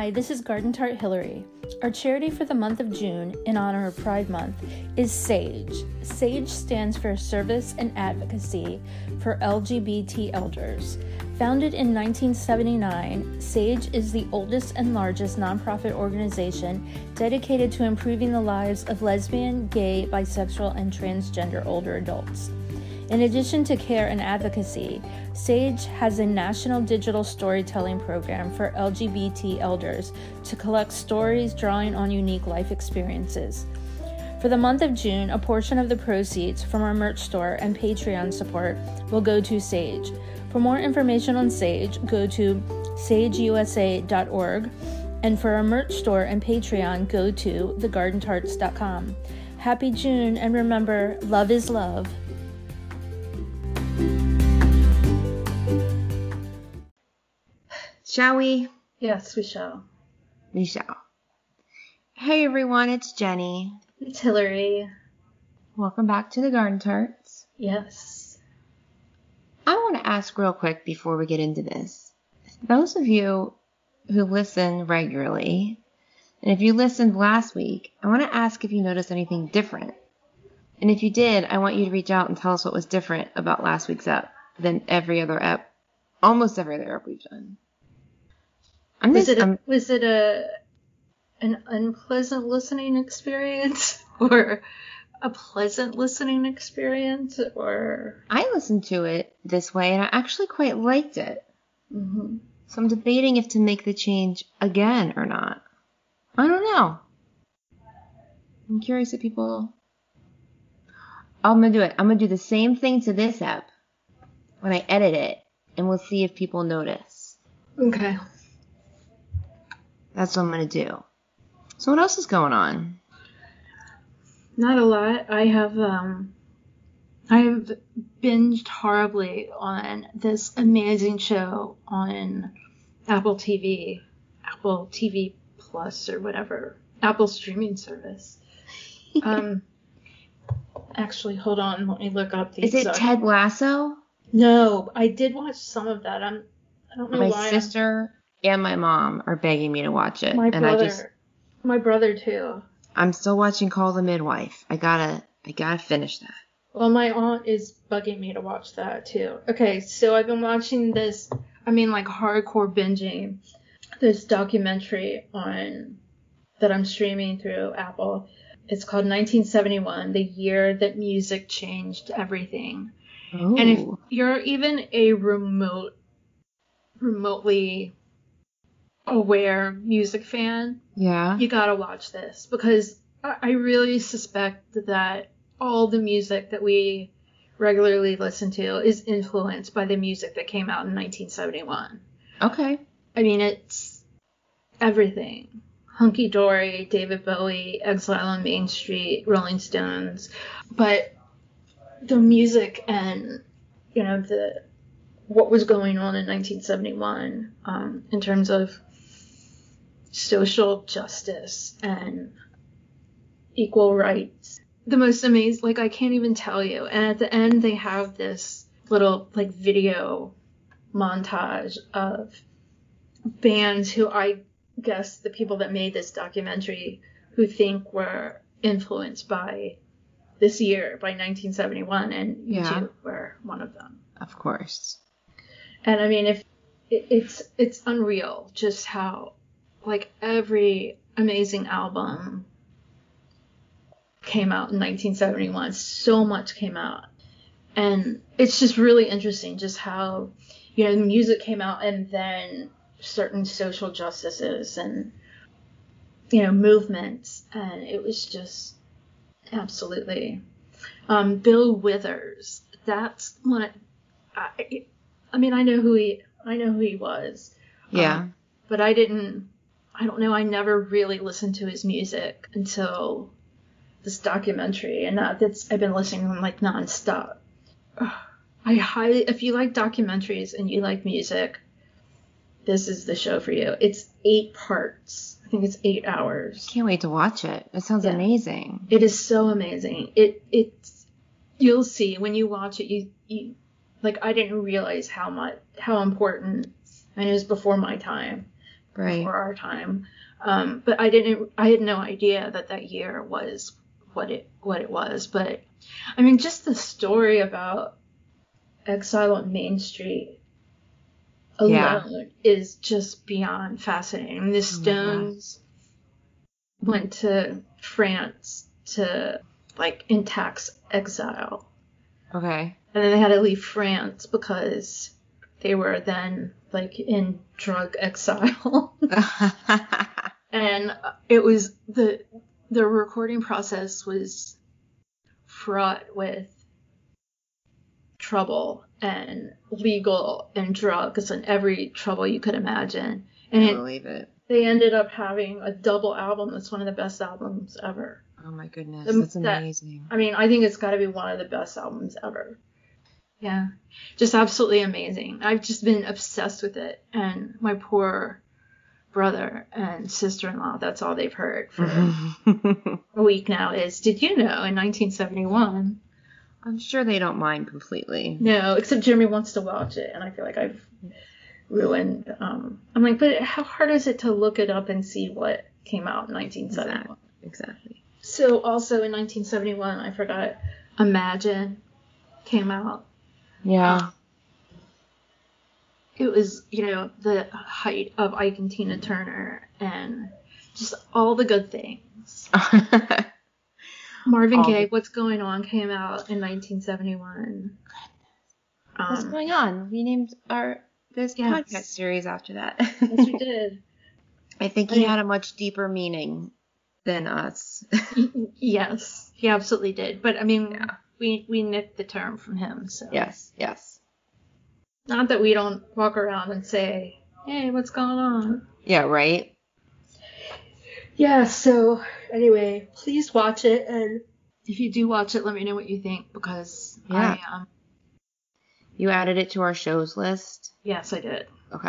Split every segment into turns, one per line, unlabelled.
Hi, this is Garden Tart Hillary. Our charity for the month of June, in honor of Pride Month, is SAGE. SAGE stands for Service and Advocacy for LGBT Elders. Founded in 1979, SAGE is the oldest and largest nonprofit organization dedicated to improving the lives of lesbian, gay, bisexual, and transgender older adults. In addition to care and advocacy, SAGE has a national digital storytelling program for LGBT elders to collect stories drawing on unique life experiences. For the month of June, a portion of the proceeds from our merch store and Patreon support will go to SAGE. For more information on SAGE, go to sageusa.org. And for our merch store and Patreon, go to thegardentarts.com. Happy June, and remember, love is love.
Shall we?
Yes, we shall.
We shall. Hey everyone, it's Jenny.
It's Hillary.
Welcome back to the Garden Tarts.
Yes.
I want to ask real quick before we get into this. Those of you who listen regularly, and if you listened last week, I want to ask if you noticed anything different. And if you did, I want you to reach out and tell us what was different about last week's ep than every other ep, almost every other ep we've done.
I'm was just, it a, was it a an unpleasant listening experience or a pleasant listening experience or
I listened to it this way and I actually quite liked it. Mm-hmm. So I'm debating if to make the change again or not. I don't know. I'm curious if people. I'm gonna do it. I'm gonna do the same thing to this app when I edit it, and we'll see if people notice.
Okay.
That's what I'm gonna do. So what else is going on?
Not a lot. I have um I have binged horribly on this amazing show on Apple TV, Apple TV Plus or whatever, Apple streaming service. um actually hold on, let me look up the
Is it Ted Lasso?
No, I did watch some of that. I'm I don't know
My
why.
My sister and my mom are begging me to watch it.
My
and
brother,
I just
my brother too.
I'm still watching Call the Midwife. I gotta I gotta finish that.
Well, my aunt is bugging me to watch that too. Okay, so I've been watching this. I mean, like hardcore binging this documentary on that I'm streaming through Apple. It's called 1971, the year that music changed everything. And if oh. you're even a remote, remotely aware music fan,
yeah,
you gotta watch this because I really suspect that all the music that we regularly listen to is influenced by the music that came out in 1971.
Okay.
I mean, it's everything. Hunky Dory, David Bowie, Exile on Main Street, Rolling Stones, but the music and you know the what was going on in 1971 um, in terms of social justice and equal rights. The most amazing, like I can't even tell you. And at the end, they have this little like video montage of bands who I guess the people that made this documentary who think were influenced by this year by 1971 and you
Yeah.
were one of them.
Of course.
And I mean, if it's it's unreal just how like every amazing album came out in 1971. So much came out, and it's just really interesting just how you know music came out and then certain social justices and you know movements, and it was just absolutely. Um, Bill Withers, that's one. I, I mean, I know who he, I know who he was.
Yeah.
Um, but I didn't. I don't know. I never really listened to his music until this documentary, and that's I've been listening to him like nonstop. I highly, if you like documentaries and you like music, this is the show for you. It's eight parts. I think it's eight hours.
Can't wait to watch it. It sounds
Yeah.
amazing.
It is so amazing. It it's you'll see when you watch it. You you like I didn't realize how much how important. And it was before my time,
Right.
for our time. Um, but I didn't. I had no idea that that year was what it what it was. But I mean, just the story about exile on Main Street alone
Yeah.
is just beyond fascinating. The
Oh.
Stones went to France to like in tax exile,
Okay.
and then they had to leave France because they were then like in drug exile. and it was the the recording process was fraught with trouble and legal and drugs and every trouble you could imagine and
I believe it.
they ended up having a double album that's one of the best albums ever
Oh my goodness,
Um,
that's
that-
amazing.
i mean i think it's got to be one of the best albums ever yeah. Just absolutely amazing. I've just been obsessed with it. And my poor brother and sister-in-law that's all they've heard for a week now is did you know in 1971
I'm sure they don't mind completely.
no except jeremy wants to watch it and i feel like i've ruined um i'm like but how hard is it to look it up and see what came out in 1971
Exactly.
so also in 1971 i forgot imagine came out
Yeah.
it was you know the height of ike and tina turner and just all the good things marvin gaye what's going on came out in 1971
What's
um,
going on? We named our this
Yes.
podcast series after that.
yes we did
I think he had a much deeper meaning than us.
Yes, he absolutely did. But I mean,
Yeah.
We we nicked the term from him. So
yes, yes.
not that we don't walk around and say, "Hey, what's going on?"
Yeah, right?
Yeah. So anyway, please watch it, and if you do watch it, let me know what you think because
Yeah.
I um
You added it to our shows list.
yes I did.
Okay.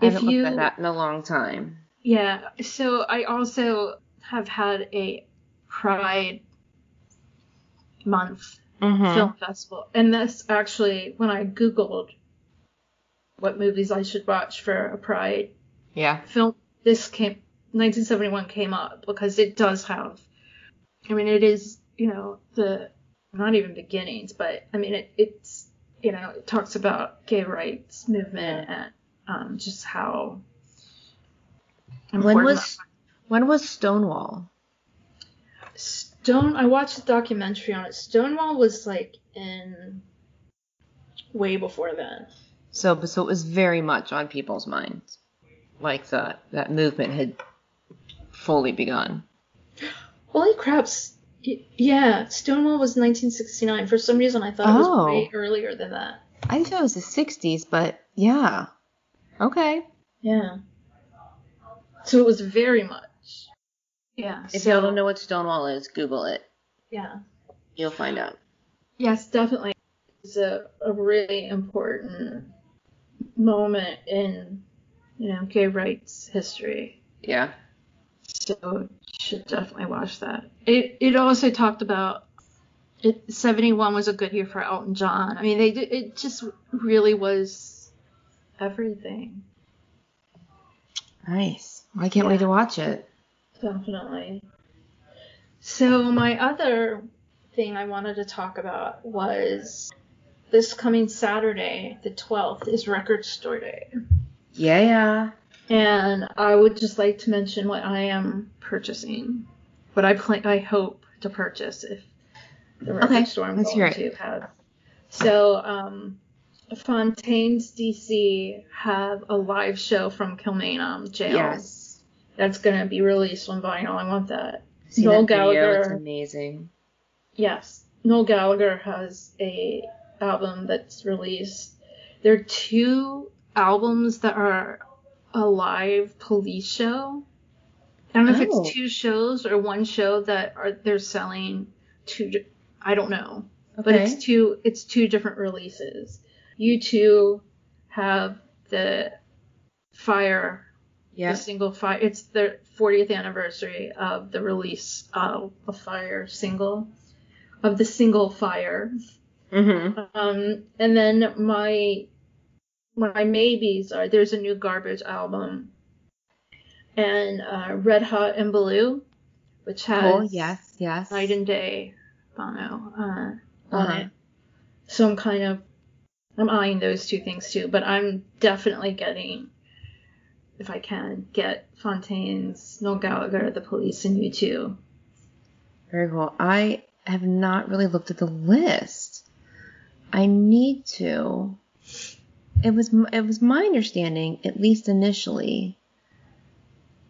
I
If
haven't
you-
looked at that in a long time.
Yeah. So I also have had a Pride month
Mm-hmm.
film festival. And this actually, when I Googled what movies I should watch for a Pride
Yeah.
film, this came, 1971 came up because it does have, I mean, it is, you know, the, not even beginnings, but I mean, it, it's, you know, it talks about gay rights movement and um, just how.
When was when was Stonewall?
Stone. I watched a documentary on it. Stonewall was like in way before then.
So so it was very much on people's minds. Like that that movement had fully begun.
Holy craps! Yeah, Stonewall was 1969. For some reason, I thought it
Oh.
was way oh. earlier than that.
I thought it was the 60s, but yeah. Okay.
Yeah. So it was very much. Yeah.
If
so,
y'all don't know what Stonewall is, Google it.
Yeah.
You'll find out.
Yes, definitely. It's a, a really important moment in, you know, gay rights history.
Yeah.
So you should definitely watch that. It it also talked about it 71 was a good year for Elton John. I mean, they it just really was everything.
Nice. I can't wait to watch it.
Definitely. So my other thing I wanted to talk about was this coming Saturday, the 12th, is Record Store Day.
Yeah, yeah.
And I would just like to mention what I am purchasing, what I plan, I hope to purchase if the record
Okay,
store I'm
let's
going
hear
to. So, um, Fontaines DC have a live show from Kilmainham Jail.
Yes.
That's gonna be released on vinyl. I want that.
See
Noel
that video? It's
Gallagher.
amazing.
Yes, Noel Gallagher has a album that's released. There are two albums that are a live police show. I don't know if
Oh.
it's two shows or one show that are they're selling two. I don't know, but it's two. It's two different releases. U2 have the Fire
Yeah.
the single fire. It's the 40th anniversary of the release of a Fire single, of the single Fire.
Mm-hmm.
Um, and then my my maybes are there's a new garbage album and uh, Red Hot and Blue, which has
Oh, yes, yes.
Night and Day Bono uh, on
Uh-huh.
it. So I'm kind of I'm eyeing those two things too, but I'm definitely getting, if I can, get Fontaines, Noel Gallagher, The Police, and U2.
Very cool. I have not really looked at the list. I need to. It was it was my understanding, at least initially,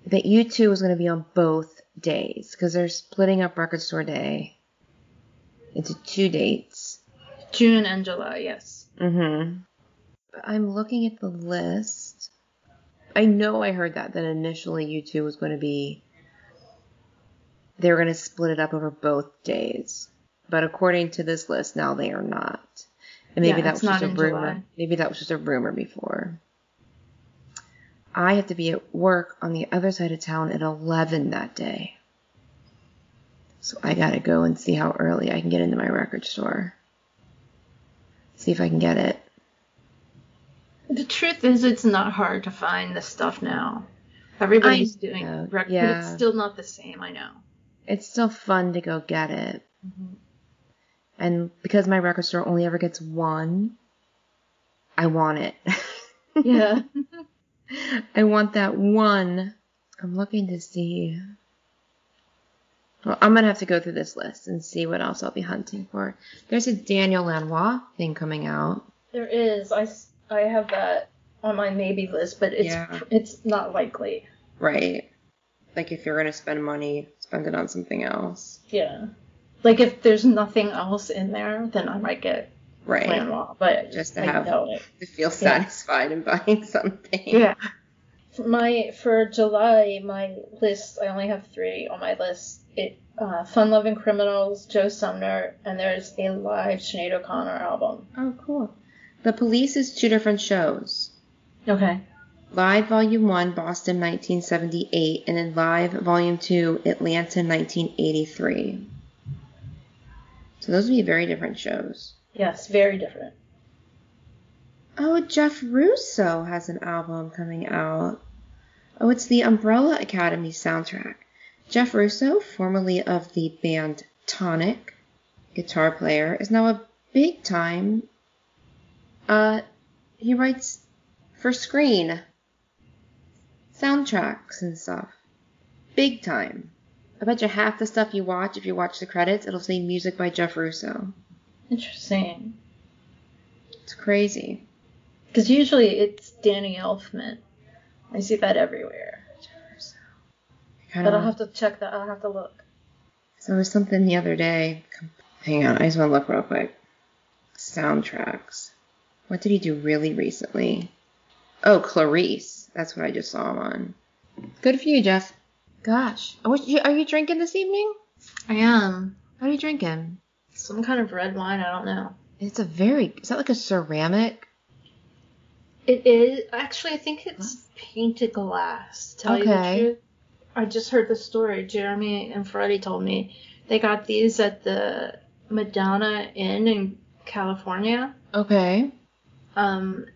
that U2 was going to be on both days because they're splitting up Record Store Day into two dates.
June and July, yes.
Mm-hmm. I'm looking at the list. I know I heard that that initially U2 was going to be they were going to split it up over both days. But according to this list, now they are not. And maybe
Yeah,
that was just
not
a rumor.
July.
Maybe that was just a rumor before. I have to be at work on the other side of town at 11 that day. So I got to go and see how early I can get into my record store. See if I can get it.
The truth is, it's not hard to find this stuff now. Everybody's
I
doing
know,
rec- but
yeah.
it's still not the same. I know.
It's still fun to go get it.
Mm-hmm.
And because my record store only ever gets one, I want it.
Yeah.
I want that one. I'm looking to see. Well, I'm gonna have to go through this list and see what else I'll be hunting for. There's a Daniel Lanois thing coming out.
there is. I, s- I have that on my maybe list, but it's
Yeah.
it's not likely.
Right. Like if you're gonna spend money, spend it on something else.
Yeah. Like if there's nothing else in there, then I might get
Right.
Lanois, but
Just to
I
have-. To feel satisfied in buying something.
Yeah. My for July, my list I only have three on my list. It uh, Fun Loving Criminals, Joe Sumner, and there's a live Sinead O'Connor album.
Oh, cool. The Police is two different shows.
Okay.
Live Volume 1, Boston 1978, and then Live Volume 2, Atlanta 1983. So those would be very different shows.
Yes, very different.
Oh, Jeff Russo has an album coming out. Oh, it's the Umbrella Academy soundtrack. Jeff Russo, formerly of the band Tonic, guitar player, is now a big time. Uh, he writes for screen soundtracks and stuff. Big time. I bet you half the stuff you watch, if you watch the credits, it'll say music by Jeff Russo.
Interesting.
It's crazy.
Because usually it's Danny Elfman. I see that everywhere. But I'll have to check that. I'll have to look.
So there was something the other day. Hang on, I just want to look real quick. Soundtracks. What did he do really recently? Oh, Clarice. That's what I just saw him on. Good for you, Jeff. Gosh, oh, you, are you drinking this evening?
I am.
What are you drinking?
Some kind of red wine. I don't know.
It's a very. Is that like a ceramic?
It is actually. I think it's painted glass. To tell you the truth, I just heard the story. Jeremy and Freddie told me they got these at the Madonna Inn in California
Okay.
Um,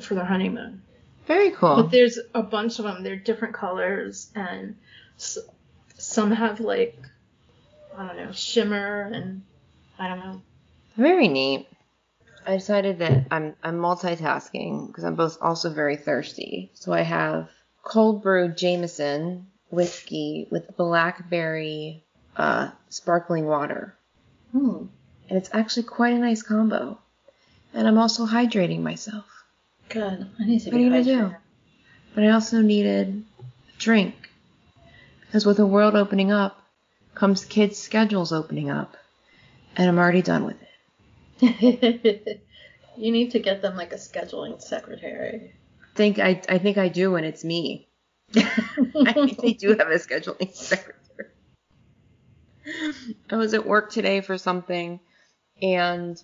for their honeymoon.
Very cool.
But there's a bunch of them. They're different colors, and s- some have like I don't know shimmer, and I don't know.
Very neat. I decided that I'm I'm multitasking because I'm both also very thirsty. So I have cold brew Jameson whiskey with blackberry uh, sparkling water,
Hmm.
and it's actually quite a nice combo. And I'm also hydrating myself.
Good. I need to
What are
be
you gonna do? But I also needed a drink because with the world opening up comes kids' schedules opening up, and I'm already done with it.
you need to get them like a scheduling secretary.
think I I think I do, and it's me. I think they do have a scheduling secretary. I was at work today for something, and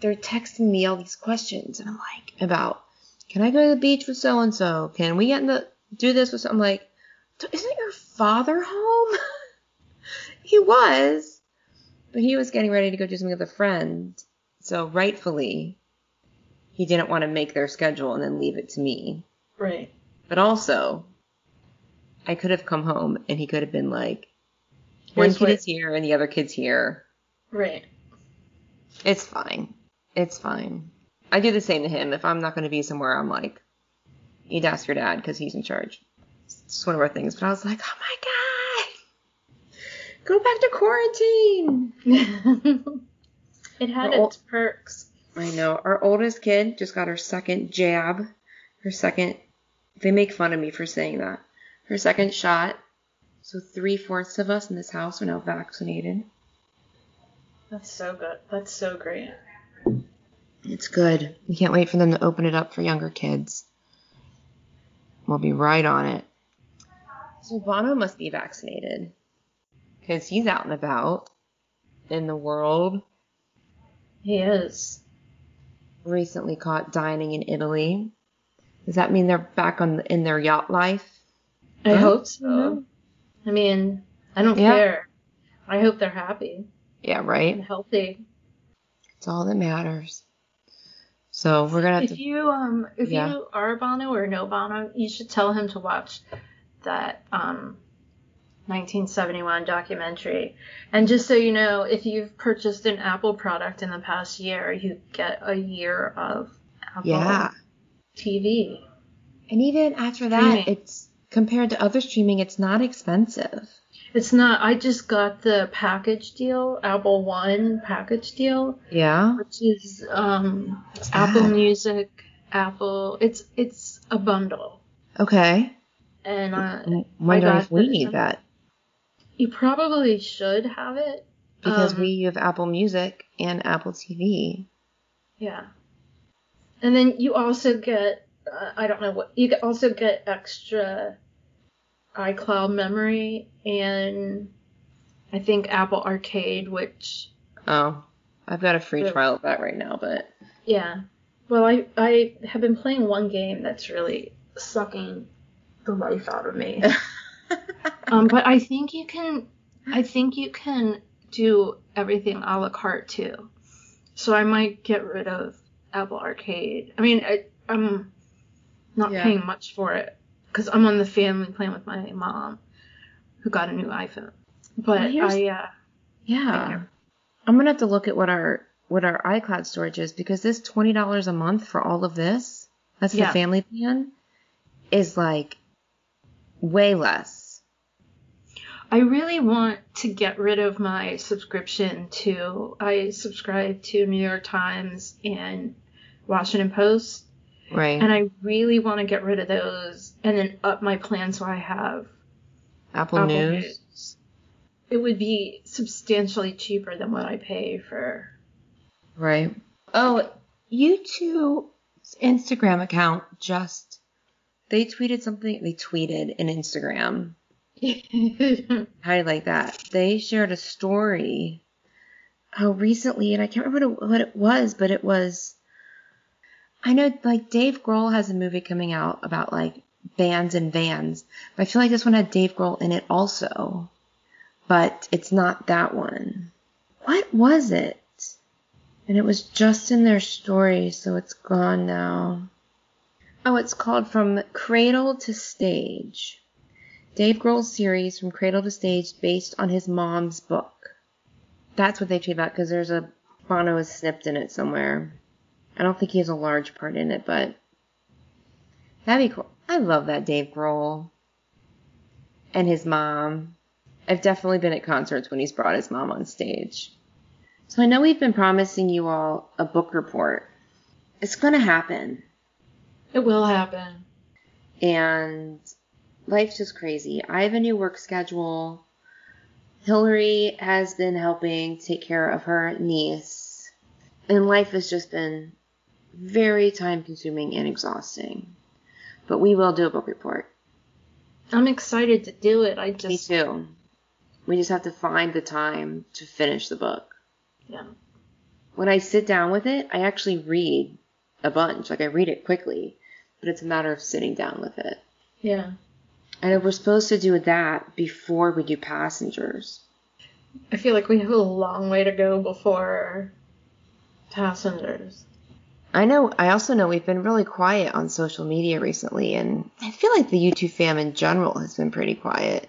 they're texting me all these questions, and I'm like, about, can I go to the beach with so and so? Can we get in the do this with? So-? I'm like, isn't your father home? he was, but he was getting ready to go do something with a friend, so rightfully, he didn't want to make their schedule and then leave it to me.
Right.
But also, I could have come home and he could have been like, one
Here's
kid
what-
is here and the other kid's here.
Right.
It's fine. It's fine. I do the same to him. If I'm not going to be somewhere, I'm like, you'd ask your dad because he's in charge. It's one of our things. But I was like, oh my god, go back to quarantine.
it had
Well,
its perks.
I know. Our oldest kid just got her second jab. Her second. They make fun of me for saying that. Her second shot. So three fourths of us in this house are now vaccinated.
That's so good. That's so great.
It's good. We can't wait for them to open it up for younger kids. We'll be right on it. So Bono must be vaccinated. Because he's out and about in the world.
He is.
Recently caught dining in Italy. Does that mean they're back on in their yacht life?
I
Yeah.
hope so. Oh. I mean, I don't
Yeah.
care. I hope they're happy
Yeah, right.
and
right?
healthy.
It's all that matters. So we're gonna have
If
to
you um if
Yeah.
you are a Bono or no Bono, you should tell him to watch that um 1971 documentary. And just so you know, if you've purchased an Apple product in the past year, you get a year of Apple
Yeah.
TV.
And even after that,
Streaming.
it's compared to other streaming, it's not expensive.
It's not. I just got the package deal, Apple One package deal,
Yeah.
which is um Apple
that?
Music, Apple. It's it's a bundle,
Okay.
and uh,
I'm wondering if we need that
you probably should have it.
because
Um,
we have Apple Music and Apple TV.
Yeah. And then you also get, uh, I don't know what, you also get extra iCloud memory and I think Apple Arcade, which,
Oh, I've got a free trial of that right now, but
yeah. Well, I, I have been playing one game that's really sucking the life out of me. um, but I think you can, I think you can do everything a la carte too. So I might get rid of Apple Arcade. I mean, I, I'm not
Yeah.
paying much for it because I'm on the family plan with my mom, who got a new iPhone. But
Well,
I, uh,
yeah, I'm gonna have to look at what our what our iCloud storage is because this twenty dollars a month for all of this, that's the family plan, is like way less.
I really want to get rid of my subscription to. I subscribe to New York Times and Washington Post,
Right.
and I really want to get rid of those and then up my plan so I have
Apple,
Apple
News.
News. It would be substantially cheaper than what I pay for.
Right. Oh, YouTube Instagram account just they tweeted something. They tweeted an Instagram. You like that? They shared a story. Oh, recently, and I can't remember what it was, but it was. I know, like Dave Grohl has a movie coming out about like bands and vans, but I feel like this one had Dave Grohl in it also, but it's not that one. What was it? And it was just in their story, so it's gone now. Oh, it's called From Cradle to Stage. Dave Grohl's series From Cradle to Stage based on his mom's book. That's what they tweet about because there's a Bono is snipped in it somewhere. I don't think he has a large part in it, but that'd be cool. I love that Dave Grohl and his mom. I've definitely been at concerts when he's brought his mom on stage. So I know we've been promising you all a book report. It's going to happen.
It will happen.
And life's just crazy. I have a new work schedule. Hillary has been helping take care of her niece. And life has just been very time consuming and exhausting. But we will do a book report.
I'm excited to do it. I just Me
too. We just have to find the time to finish the book.
yeah.
when I sit down with it, I actually read a bunch. Like I read it quickly, but it's a matter of sitting down with it.
Yeah.
And we're supposed to do that before we do passengers.
I feel like we have a long way to go before passengers.
I know, I also know we've been really quiet on social media recently, and I feel like the U2 fam in general has been pretty quiet.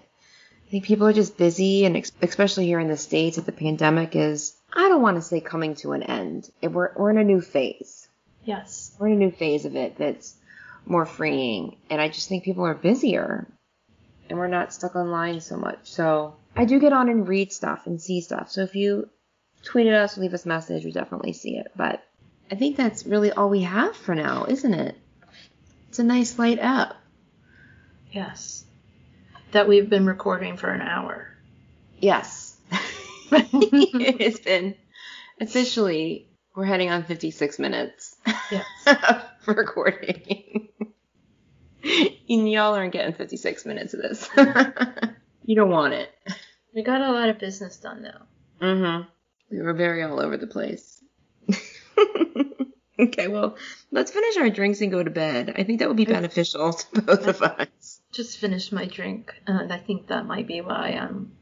I think people are just busy, and ex- especially here in the States, that the pandemic is, I don't want to say coming to an end. We're, we're in a new phase.
Yes.
We're in a new phase of it that's more freeing, and I just think people are busier, and we're not stuck online so much. So I do get on and read stuff and see stuff. So if you tweet at us, leave us a message, we definitely see it. But I think that's really all we have for now, isn't it? It's a nice light up.
Yes. That we've been recording for an hour.
Yes. it's been officially, we're heading on 56 minutes
Yes.
of recording. and y'all aren't getting 56 minutes of this. you don't want it.
we got a lot of business done though.
Mm-hmm. We were very all over the place. okay, well, let's finish our drinks and go to bed. I think that would be beneficial to both of us.
Just finished my drink, and I think that might be why I'm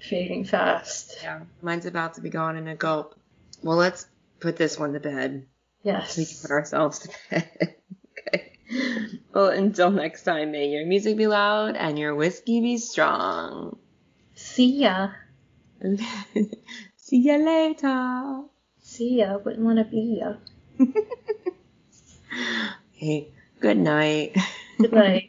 fading fast.
Yeah. Mine's about to be gone in a gulp. Well, let's put this one to bed.
Yes.
We can put ourselves to bed. okay. Well, until next time, may your music be loud and your whiskey be strong.
See ya.
See ya later.
See ya. Wouldn't want to be ya.
Hey, good night.
Goodbye.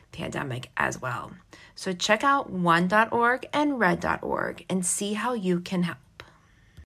pandemic as well. So check out one.org and red.org and see how you can help.